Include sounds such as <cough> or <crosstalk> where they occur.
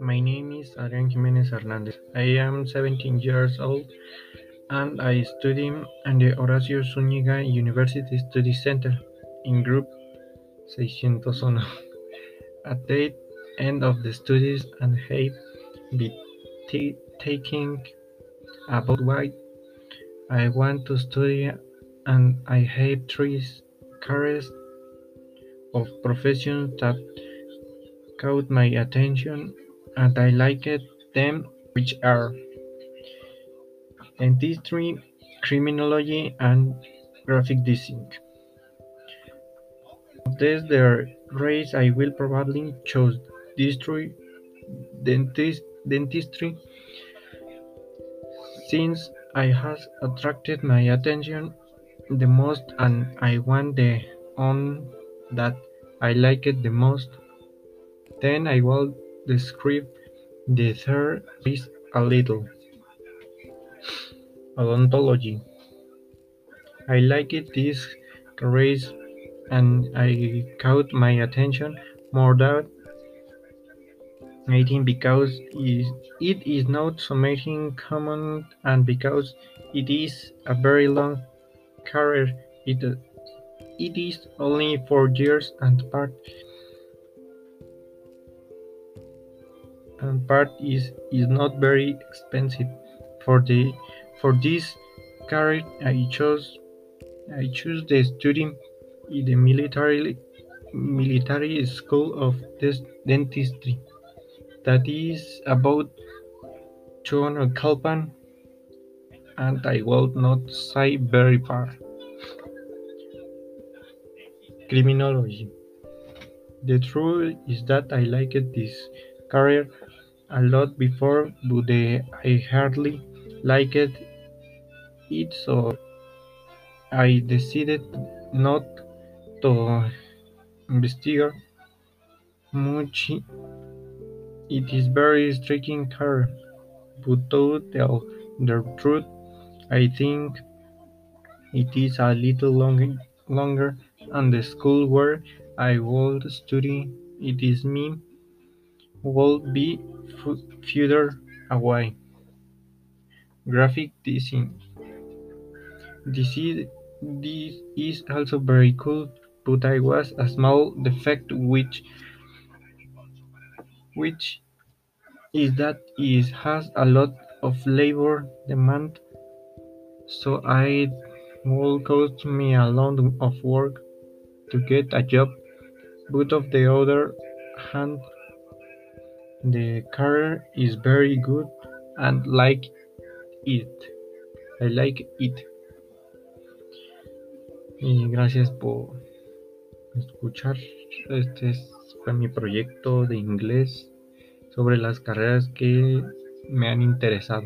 My name is Adrian Jimenez Hernandez. I am 17 years old and I study at the Horacio Zúñiga University Study Center in Group 601. <laughs> At the end of the studies and have been thinking about what I want to study and I have three careers of professions that caught my attention and I liked them which are dentistry, criminology and graphic design. Of these the race I will probably choose dentistry, dentist, dentistry since it has attracted my attention the most and I want the one that I like it the most. Then I will describe the third race a little. Odontology. I like it this race and I caught my attention more than anything because it is not something common and because it is a very long career. It, it is only four years and part and part is is not very expensive. For the for this career, I chose I choose the study in the military military school of dentistry. That is about 200 Kalpan, and I will not say very far. Criminology. The truth is that I liked this career a lot before, but I hardly liked it, so I decided not to investigate much. It is very striking career, but to tell the truth, I think it is a little longer, longer and the school where I would study it is me would be further away. Graphic design. This is, this is also very cool, but I was a small defect which which is that it has a lot of labor demand so it will cost me a lot of work to get a job but on the other hand the career is very good and like it. I like it. Y gracias por escuchar. Este fue mi proyecto de inglés sobre las carreras que me han interesado.